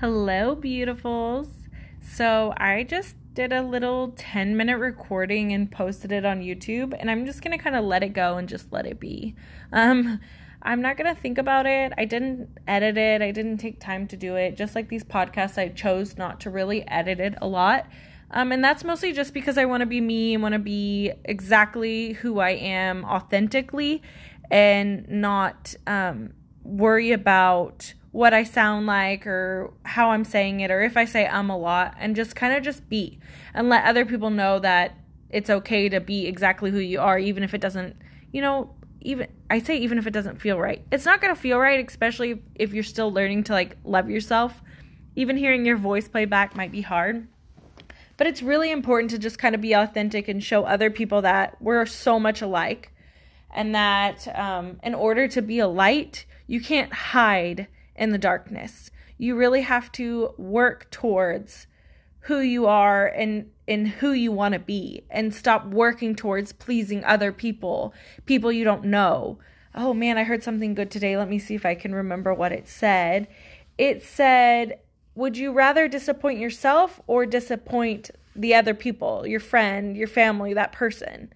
Hello, beautifuls. So, I just did a little 10 minute recording and posted it on YouTube, and I'm just gonna kind of let it go and just let it be. Um, I'm not gonna think about it. I didn't edit it, I didn't take time to do it. Just like these podcasts, I chose not to really edit it a lot. Um, and that's mostly just because I want to be me and want to be exactly who I am authentically and not um, worry about what I sound like or how I'm saying it or if I say um a lot and just kind of just be and let other people know that it's okay to be exactly who you are even if it doesn't, you know, even I say even if it doesn't feel right. It's not going to feel right especially if you're still learning to like love yourself. Even hearing your voice play back might be hard. But it's really important to just kind of be authentic and show other people that we're so much alike and that um, in order to be a light, you can't hide in the darkness. You really have to work towards who you are and and who you want to be and stop working towards pleasing other people, people you don't know. Oh man, I heard something good today. Let me see if I can remember what it said. It said, "Would you rather disappoint yourself or disappoint the other people, your friend, your family, that person?"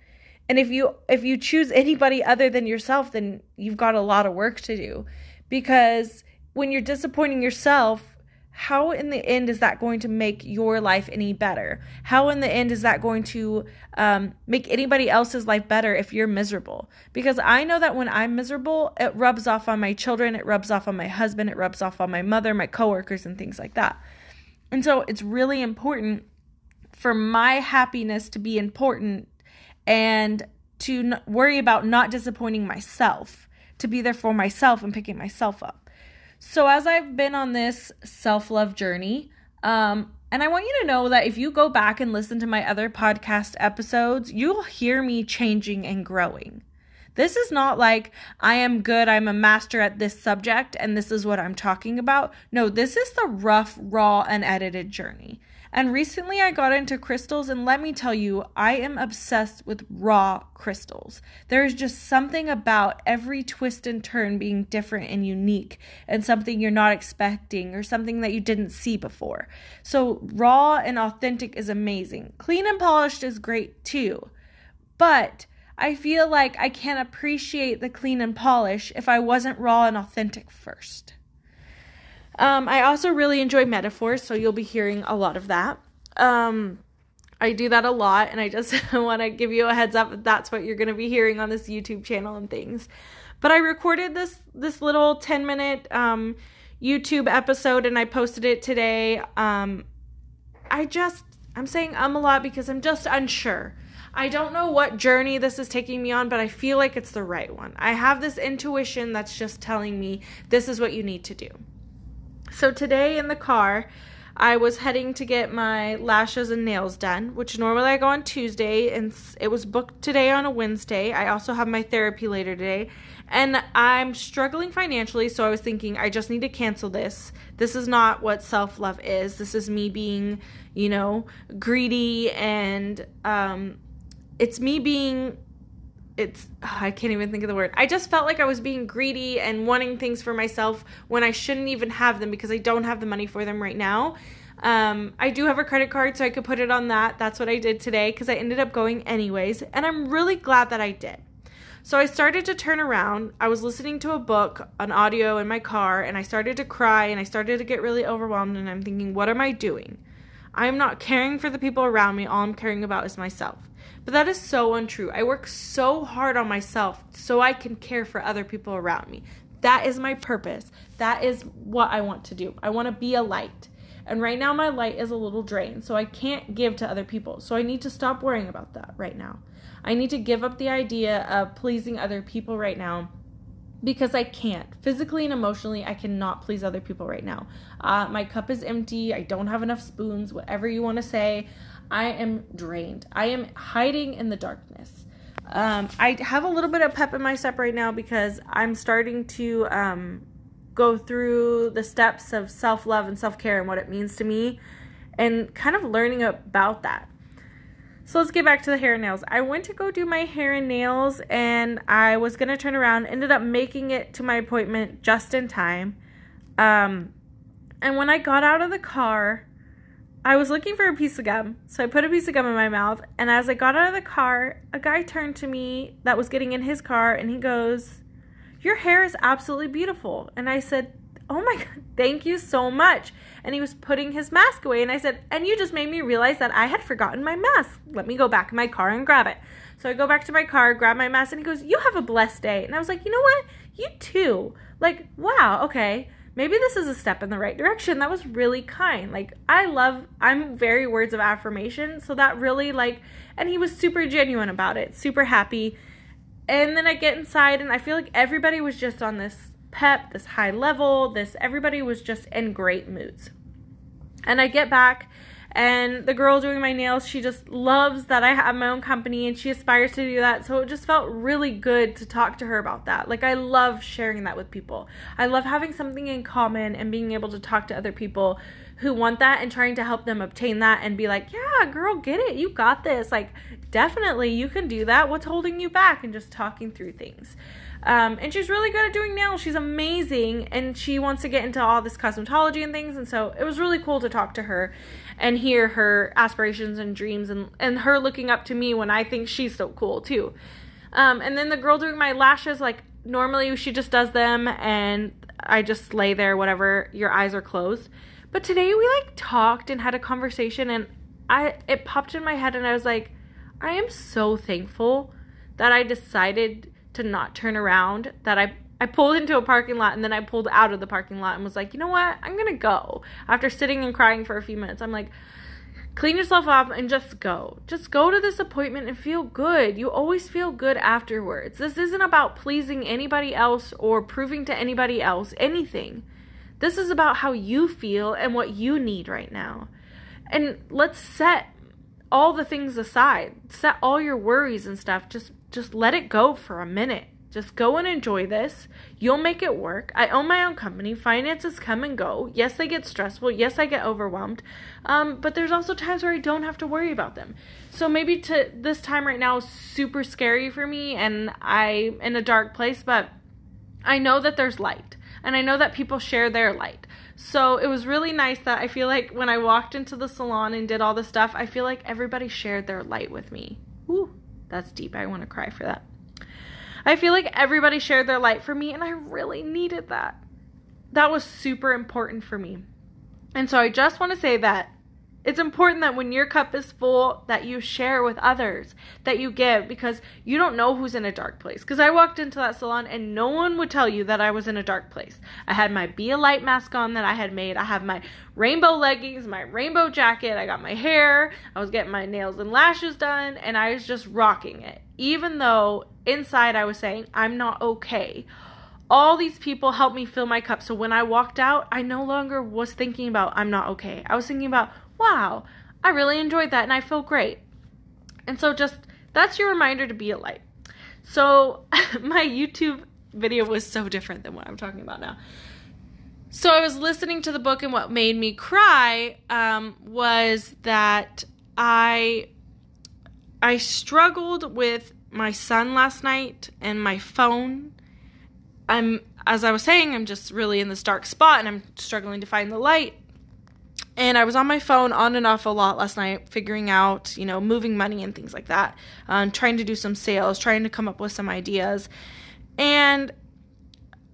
And if you if you choose anybody other than yourself, then you've got a lot of work to do because when you're disappointing yourself, how in the end is that going to make your life any better? How in the end is that going to um, make anybody else's life better if you're miserable? Because I know that when I'm miserable, it rubs off on my children, it rubs off on my husband, it rubs off on my mother, my coworkers, and things like that. And so it's really important for my happiness to be important and to worry about not disappointing myself, to be there for myself and picking myself up. So, as I've been on this self love journey, um, and I want you to know that if you go back and listen to my other podcast episodes, you'll hear me changing and growing. This is not like I am good, I'm a master at this subject, and this is what I'm talking about. No, this is the rough, raw, and edited journey. And recently I got into crystals, and let me tell you, I am obsessed with raw crystals. There is just something about every twist and turn being different and unique, and something you're not expecting, or something that you didn't see before. So, raw and authentic is amazing. Clean and polished is great too. But I feel like I can't appreciate the clean and polish if I wasn't raw and authentic first. Um, I also really enjoy metaphors, so you'll be hearing a lot of that. Um, I do that a lot, and I just want to give you a heads up that that's what you're going to be hearing on this YouTube channel and things. But I recorded this this little 10 minute um, YouTube episode, and I posted it today. Um, I just I'm saying um a lot because I'm just unsure. I don't know what journey this is taking me on, but I feel like it's the right one. I have this intuition that's just telling me this is what you need to do. So today in the car, I was heading to get my lashes and nails done, which normally I go on Tuesday, and it was booked today on a Wednesday. I also have my therapy later today, and I'm struggling financially, so I was thinking I just need to cancel this. This is not what self love is. This is me being, you know, greedy, and um, it's me being it's I can't even think of the word. I just felt like I was being greedy and wanting things for myself when I shouldn't even have them because I don't have the money for them right now. Um, I do have a credit card, so I could put it on that. That's what I did today because I ended up going anyways, and I'm really glad that I did. So I started to turn around. I was listening to a book, an audio in my car, and I started to cry and I started to get really overwhelmed. And I'm thinking, what am I doing? I'm not caring for the people around me. All I'm caring about is myself. But that is so untrue. I work so hard on myself so I can care for other people around me. That is my purpose. That is what I want to do. I want to be a light. And right now, my light is a little drained, so I can't give to other people. So I need to stop worrying about that right now. I need to give up the idea of pleasing other people right now because I can't. Physically and emotionally, I cannot please other people right now. Uh, my cup is empty. I don't have enough spoons, whatever you want to say. I am drained. I am hiding in the darkness. Um, I have a little bit of pep in my step right now because I'm starting to um, go through the steps of self love and self care and what it means to me and kind of learning about that. So let's get back to the hair and nails. I went to go do my hair and nails and I was going to turn around, ended up making it to my appointment just in time. Um, And when I got out of the car, I was looking for a piece of gum. So I put a piece of gum in my mouth. And as I got out of the car, a guy turned to me that was getting in his car and he goes, Your hair is absolutely beautiful. And I said, Oh my God, thank you so much. And he was putting his mask away. And I said, And you just made me realize that I had forgotten my mask. Let me go back in my car and grab it. So I go back to my car, grab my mask, and he goes, You have a blessed day. And I was like, You know what? You too. Like, wow, okay maybe this is a step in the right direction. That was really kind. Like, I love, I'm very words of affirmation. So that really, like, and he was super genuine about it, super happy. And then I get inside, and I feel like everybody was just on this pep, this high level, this, everybody was just in great moods. And I get back, and the girl doing my nails, she just loves that I have my own company and she aspires to do that. So it just felt really good to talk to her about that. Like, I love sharing that with people. I love having something in common and being able to talk to other people who want that and trying to help them obtain that and be like, yeah, girl, get it. You got this. Like, definitely, you can do that. What's holding you back? And just talking through things. Um, and she's really good at doing nails. She's amazing, and she wants to get into all this cosmetology and things. And so it was really cool to talk to her and hear her aspirations and dreams, and and her looking up to me when I think she's so cool too. Um, and then the girl doing my lashes, like normally she just does them, and I just lay there, whatever. Your eyes are closed. But today we like talked and had a conversation, and I it popped in my head, and I was like, I am so thankful that I decided to not turn around that I I pulled into a parking lot and then I pulled out of the parking lot and was like, you know what? I'm gonna go. After sitting and crying for a few minutes, I'm like, clean yourself up and just go. Just go to this appointment and feel good. You always feel good afterwards. This isn't about pleasing anybody else or proving to anybody else anything. This is about how you feel and what you need right now. And let's set all the things aside. Set all your worries and stuff. Just just let it go for a minute. Just go and enjoy this. You'll make it work. I own my own company. Finances come and go. Yes, they get stressful. Yes, I get overwhelmed. Um, but there's also times where I don't have to worry about them. So maybe to this time right now is super scary for me and I'm in a dark place, but I know that there's light. And I know that people share their light. So it was really nice that I feel like when I walked into the salon and did all the stuff, I feel like everybody shared their light with me. Ooh. That's deep. I want to cry for that. I feel like everybody shared their light for me, and I really needed that. That was super important for me. And so I just want to say that it's important that when your cup is full that you share with others that you give because you don't know who's in a dark place. Because i walked into that salon and no one would tell you that i was in a dark place. I had my be a light mask on that i had made. I have my rainbow leggings my rainbow jacket. I got my hair. I was getting my nails and lashes done and i was just rocking it even though inside i was saying i'm not okay all these people helped me fill my cup so when i walked out i no longer was thinking about i'm not okay i was thinking about wow, I really enjoyed that and I feel great. And so just that's your reminder to be a light. So my YouTube video was so different than what I'm talking about now. So I was listening to the book and what made me cry um, was that I I struggled with my son last night and my phone. I'm as I was saying, I'm just really in this dark spot and I'm struggling to find the light. And I was on my phone on and off a lot last night, figuring out, you know, moving money and things like that, um, trying to do some sales, trying to come up with some ideas. And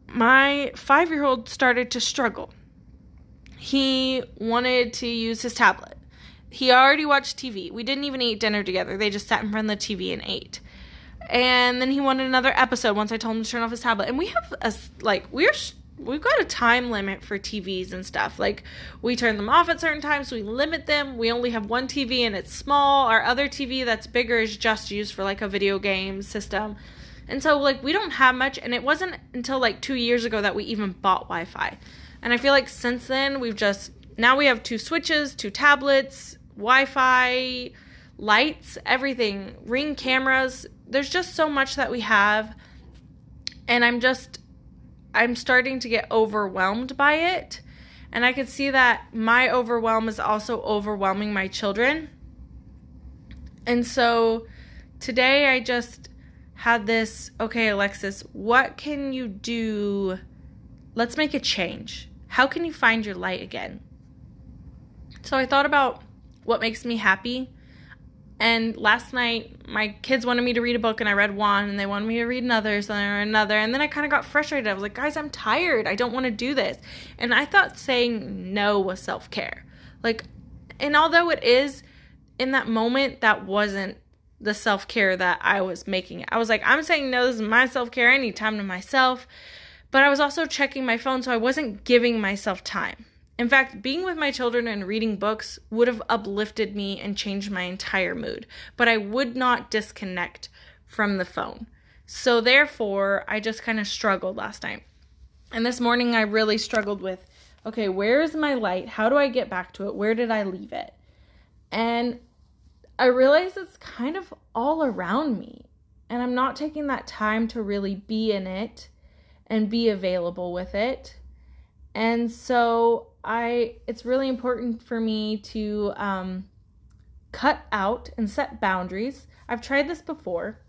my five year old started to struggle. He wanted to use his tablet. He already watched TV. We didn't even eat dinner together. They just sat in front of the TV and ate. And then he wanted another episode once I told him to turn off his tablet. And we have a, like, we're we've got a time limit for TVs and stuff. Like we turn them off at certain times, we limit them. We only have one TV and it's small. Our other TV that's bigger is just used for like a video game system. And so like we don't have much and it wasn't until like 2 years ago that we even bought Wi-Fi. And I feel like since then we've just now we have two switches, two tablets, Wi-Fi, lights, everything, ring cameras. There's just so much that we have. And I'm just I'm starting to get overwhelmed by it. And I can see that my overwhelm is also overwhelming my children. And so today I just had this okay, Alexis, what can you do? Let's make a change. How can you find your light again? So I thought about what makes me happy. And last night, my kids wanted me to read a book, and I read one, and they wanted me to read another, so read another. And then I kind of got frustrated. I was like, guys, I'm tired. I don't want to do this. And I thought saying no was self care. Like, and although it is, in that moment, that wasn't the self care that I was making. I was like, I'm saying no, this is my self care. I need time to myself. But I was also checking my phone, so I wasn't giving myself time. In fact, being with my children and reading books would have uplifted me and changed my entire mood, but I would not disconnect from the phone. So, therefore, I just kind of struggled last night. And this morning, I really struggled with okay, where is my light? How do I get back to it? Where did I leave it? And I realize it's kind of all around me, and I'm not taking that time to really be in it and be available with it. And so I it's really important for me to um, cut out and set boundaries. I've tried this before.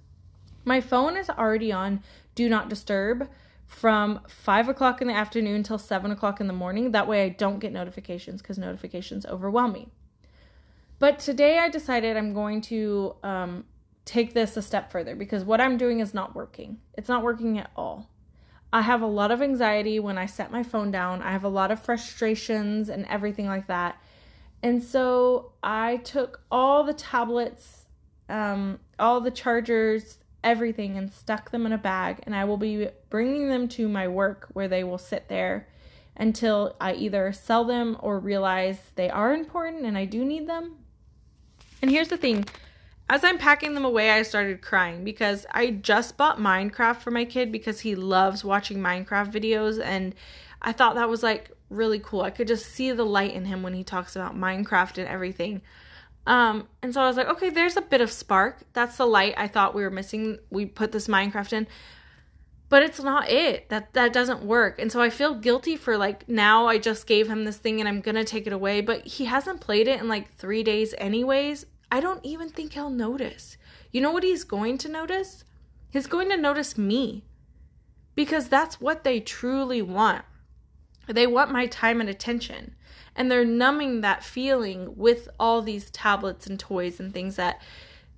My phone is already on do not disturb from five o'clock in the afternoon till seven o'clock in the morning. That way I don't get notifications because notifications overwhelm me. But today I decided I'm going to um, take this a step further because what I'm doing is not working. It's not working at all. I have a lot of anxiety when I set my phone down. I have a lot of frustrations and everything like that. And so I took all the tablets, um, all the chargers, everything, and stuck them in a bag. And I will be bringing them to my work where they will sit there until I either sell them or realize they are important and I do need them. And here's the thing as I'm packing them away, I started crying because I just bought Minecraft for my kid because he loves watching Minecraft videos and I thought that was like really cool. I could just see the light in him when he talks about Minecraft and everything. Um, and so I was like, okay, there's a bit of spark. That's the light I thought we were missing. We put this Minecraft in. But it's not it. That that doesn't work. And so I feel guilty for like now I just gave him this thing and I'm to take it away, but he hasn't played it in like 3 days anyways I don't even think he'll notice. You know what he's going to notice? He's going to notice me because that's what they truly want. They want my time and attention. And they're numbing that feeling with all these tablets and toys and things that,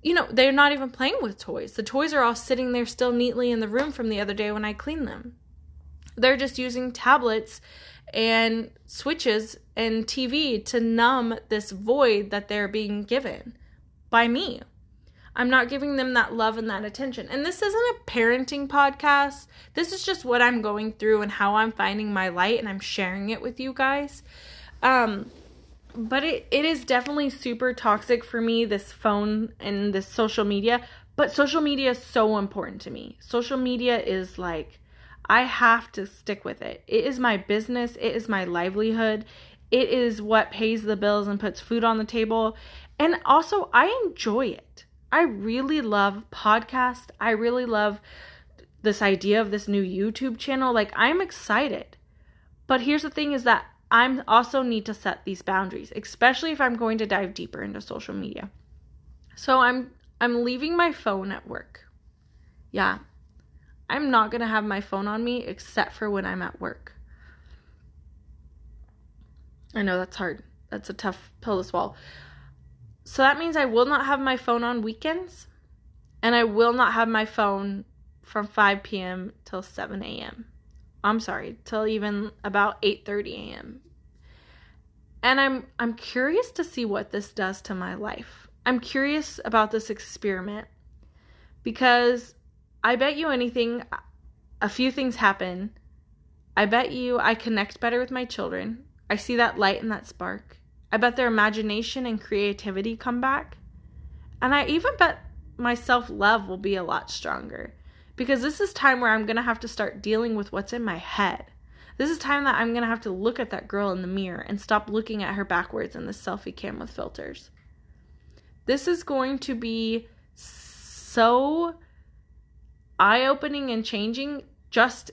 you know, they're not even playing with toys. The toys are all sitting there still neatly in the room from the other day when I cleaned them. They're just using tablets and switches and TV to numb this void that they're being given by me. I'm not giving them that love and that attention. And this isn't a parenting podcast. This is just what I'm going through and how I'm finding my light and I'm sharing it with you guys. Um but it, it is definitely super toxic for me this phone and this social media but social media is so important to me social media is like i have to stick with it it is my business it is my livelihood it is what pays the bills and puts food on the table and also, I enjoy it. I really love podcasts. I really love this idea of this new YouTube channel. Like, I'm excited. But here's the thing is that I'm also need to set these boundaries, especially if I'm going to dive deeper into social media. So I'm I'm leaving my phone at work. Yeah. I'm not going to have my phone on me except for when I'm at work. I know that's hard. That's a tough pill to swallow. So that means I will not have my phone on weekends and I will not have my phone from 5 p.m. till 7 a.m. I'm sorry, till even about 8:30 a.m. And I'm I'm curious to see what this does to my life. I'm curious about this experiment because I bet you anything a few things happen. I bet you I connect better with my children. I see that light and that spark. I bet their imagination and creativity come back. And I even bet my self love will be a lot stronger because this is time where I'm going to have to start dealing with what's in my head. This is time that I'm going to have to look at that girl in the mirror and stop looking at her backwards in the selfie cam with filters. This is going to be so eye opening and changing just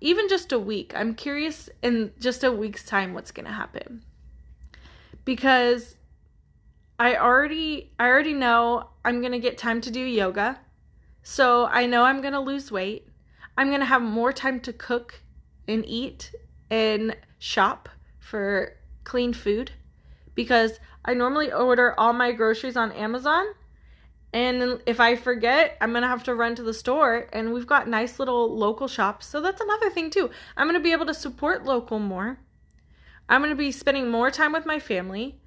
even just a week. I'm curious in just a week's time what's going to happen because I already I already know I'm going to get time to do yoga. So I know I'm going to lose weight. I'm going to have more time to cook and eat and shop for clean food because I normally order all my groceries on Amazon. And if I forget, I'm going to have to run to the store. And we've got nice little local shops. So that's another thing, too. I'm going to be able to support local more. I'm going to be spending more time with my family.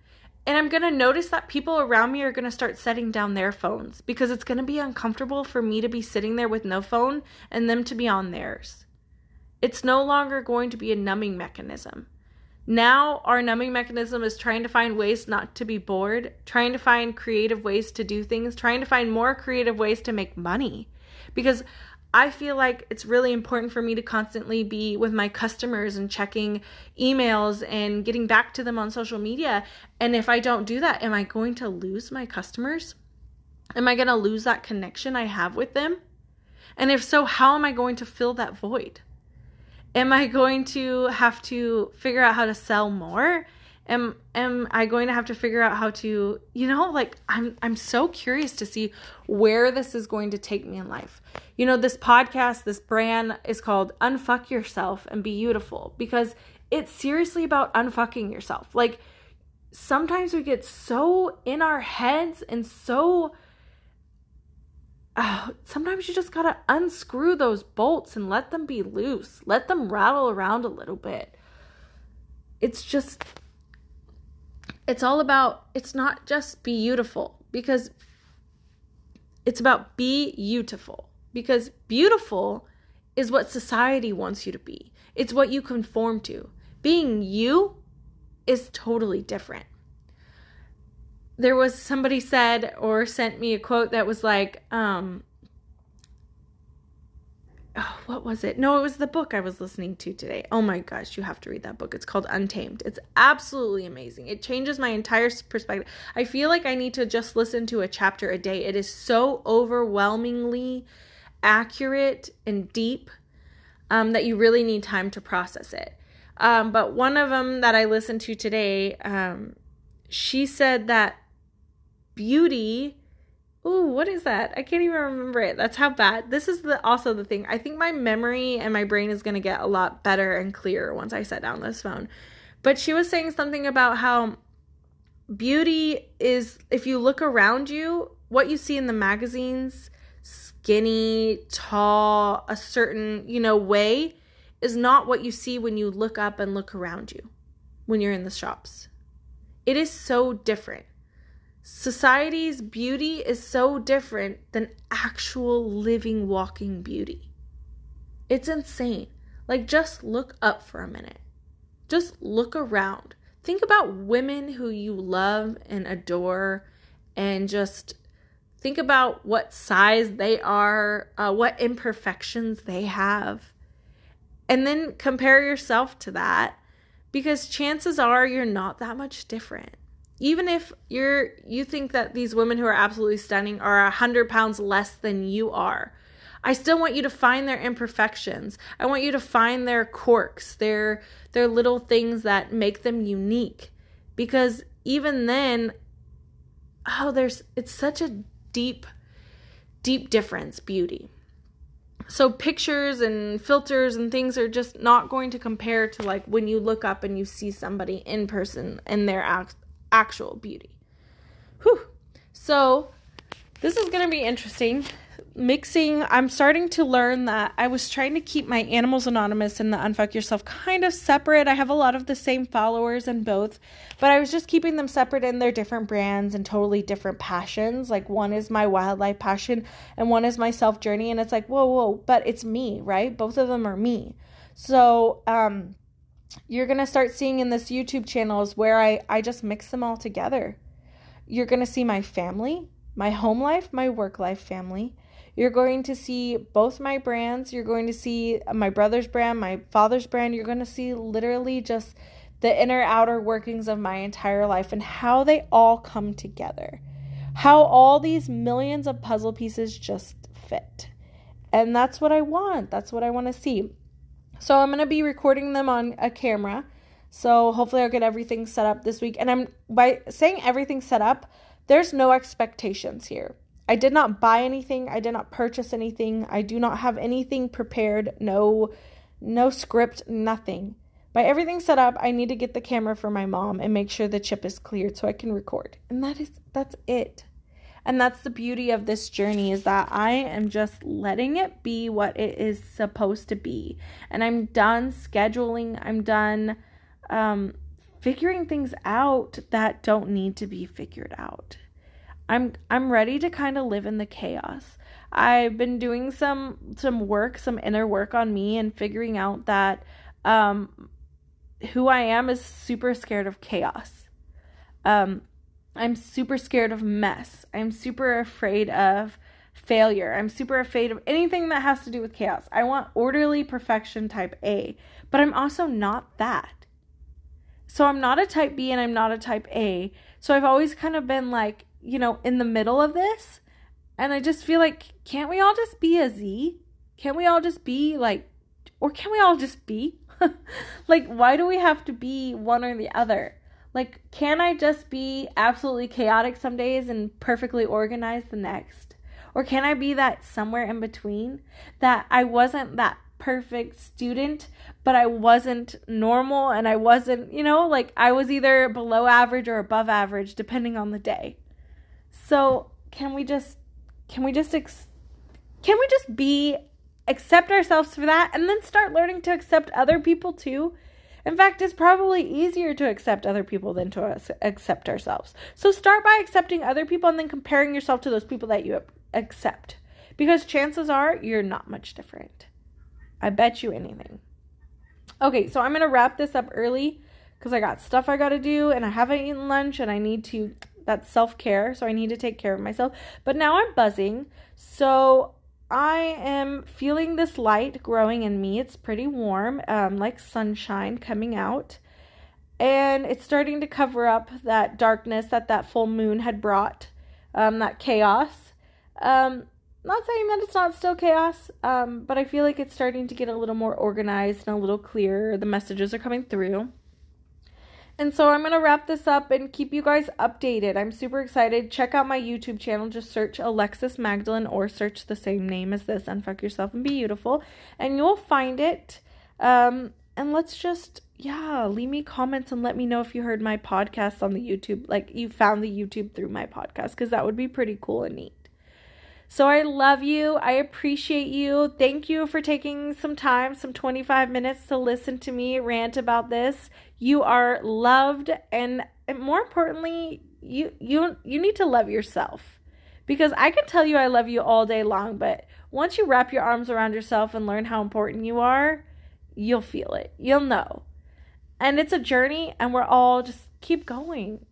And I'm going to notice that people around me are going to start setting down their phones because it's going to be uncomfortable for me to be sitting there with no phone and them to be on theirs. It's no longer going to be a numbing mechanism. Now, our numbing mechanism is trying to find ways not to be bored, trying to find creative ways to do things, trying to find more creative ways to make money. Because I feel like it's really important for me to constantly be with my customers and checking emails and getting back to them on social media. And if I don't do that, am I going to lose my customers? Am I going to lose that connection I have with them? And if so, how am I going to fill that void? Am I going to have to figure out how to sell more? Am am I going to have to figure out how to, you know, like I'm I'm so curious to see where this is going to take me in life. You know, this podcast, this brand is called Unfuck Yourself and Be Beautiful because it's seriously about unfucking yourself. Like sometimes we get so in our heads and so uh, sometimes you just gotta unscrew those bolts and let them be loose. Let them rattle around a little bit. It's just it's all about it's not just beautiful because it's about be beautiful because beautiful is what society wants you to be. It's what you conform to. Being you is totally different. There was somebody said or sent me a quote that was like um oh, what was it? No, it was the book I was listening to today. Oh my gosh, you have to read that book. It's called Untamed. It's absolutely amazing. It changes my entire perspective. I feel like I need to just listen to a chapter a day. It is so overwhelmingly accurate and deep um, that you really need time to process it. Um, but one of them that I listened to today, um, she said that beauty Ooh, what is that? I can't even remember it. That's how bad. This is the also the thing. I think my memory and my brain is going to get a lot better and clearer once I set down this phone. But she was saying something about how beauty is if you look around you, what you see in the magazines, skinny, tall, a certain, you know, way is not what you see when you look up and look around you when you're in the shops. It is so different. Society's beauty is so different than actual living, walking beauty. It's insane. Like, just look up for a minute. Just look around. Think about women who you love and adore, and just think about what size they are, uh, what imperfections they have. And then compare yourself to that because chances are you're not that much different even if you're you think that these women who are absolutely stunning are a hundred pounds less than you are i still want you to find their imperfections. I want you to find their quirks their their little things that make them unique. Because even then oh there's it's such a deep deep difference beauty. So pictures and filters and things are just not going to compare to like when you look up and you see somebody in person and their actual beauty. Whew. So, this is going to be interesting. Mixing, I'm starting to learn that I was trying to keep my Animals Anonymous and the Unfuck Yourself kind of separate. I have a lot of the same followers in both, but I was just keeping them separate in their different brands and totally different passions. Like one is my wildlife passion and one is my self journey. And it's like, whoa, whoa, but it's me, right? Both of them are me. So, um, you're going to start seeing in this YouTube channel is where I, I just mix them all together. You're going to see my family, my home life, my work life family. You're going to see both my brands. You're going to see my brother's brand, my father's brand. You're going to see literally just the inner outer workings of my entire life and how they all come together. How all these millions of puzzle pieces just fit. And that's what I want. That's what I want to see. So I'm going to be recording them on a camera. So hopefully I'll get everything set up this week. And I'm by saying everything set up, there's no expectations here. I did not buy anything. I did not purchase anything. I do not have anything prepared. No no script, nothing. By everything set up, I need to get the camera for my mom and make sure the chip is cleared so I can record. And that is that's it. And that's the beauty of this journey is that I am just letting it be what it is supposed to be. And I'm done scheduling, I'm done um, figuring things out that don't need to be figured out. I'm I'm ready to kind of live in the chaos. I've been doing some some work, some inner work on me and figuring out that um who I am is super scared of chaos. Um I'm super scared of mess. I'm super afraid of failure. I'm super afraid of anything that has to do with chaos. I want orderly perfection type A, but I'm also not that. So I'm not a type B and I'm not a type A. So I've always kind of been like, you know, in the middle of this. And I just feel like, can't we all just be a Z? Can't we all just be like, or can we all just be? like, why do we have to be one or the other? Like, can I just be absolutely chaotic some days and perfectly organized the next? Or can I be that somewhere in between? That I wasn't that perfect student, but I wasn't normal and I wasn't, you know, like I was either below average or above average depending on the day. So, can we just can we just ex- can we just be accept ourselves for that and then start learning to accept other people too? In fact, it's probably easier to accept other people than to accept ourselves. So start by accepting other people and then comparing yourself to those people that you accept. Because chances are you're not much different. I bet you anything. Okay, so I'm going to wrap this up early because I got stuff I got to do and I haven't eaten lunch and I need to that's self-care, so I need to take care of myself. But now I'm buzzing. So I am feeling this light growing in me. It's pretty warm, um, like sunshine coming out. And it's starting to cover up that darkness that that full moon had brought, um, that chaos. Um, not saying that it's not still chaos, um, but I feel like it's starting to get a little more organized and a little clearer. The messages are coming through. And so I'm going to wrap this up and keep you guys updated. I'm super excited. Check out my YouTube channel. Just search Alexis Magdeline or search the same name as this, Unfuck Yourself and Be Beautiful. And you'll find it. Um, and let's just, yeah, leave me comments and let me know if you heard my podcast on the YouTube. Like you found the YouTube through my podcast because that would be pretty cool and neat. So I love you. I appreciate you. Thank you for taking some time, some 25 minutes to listen to me rant about this. You are loved and more importantly, you you you need to love yourself. Because I can tell you I love you all day long, but once you wrap your arms around yourself and learn how important you are, you'll feel it. You'll know. And it's a journey and we're all just keep going.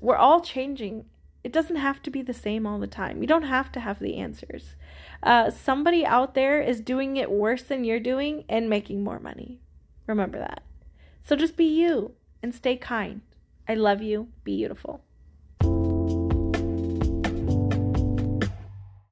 We're all changing it doesn't have to be the same all the time. You don't have to have the answers. Uh, somebody out there is doing it worse than you're doing and making more money. Remember that. So just be you and stay kind. I love you. Be beautiful.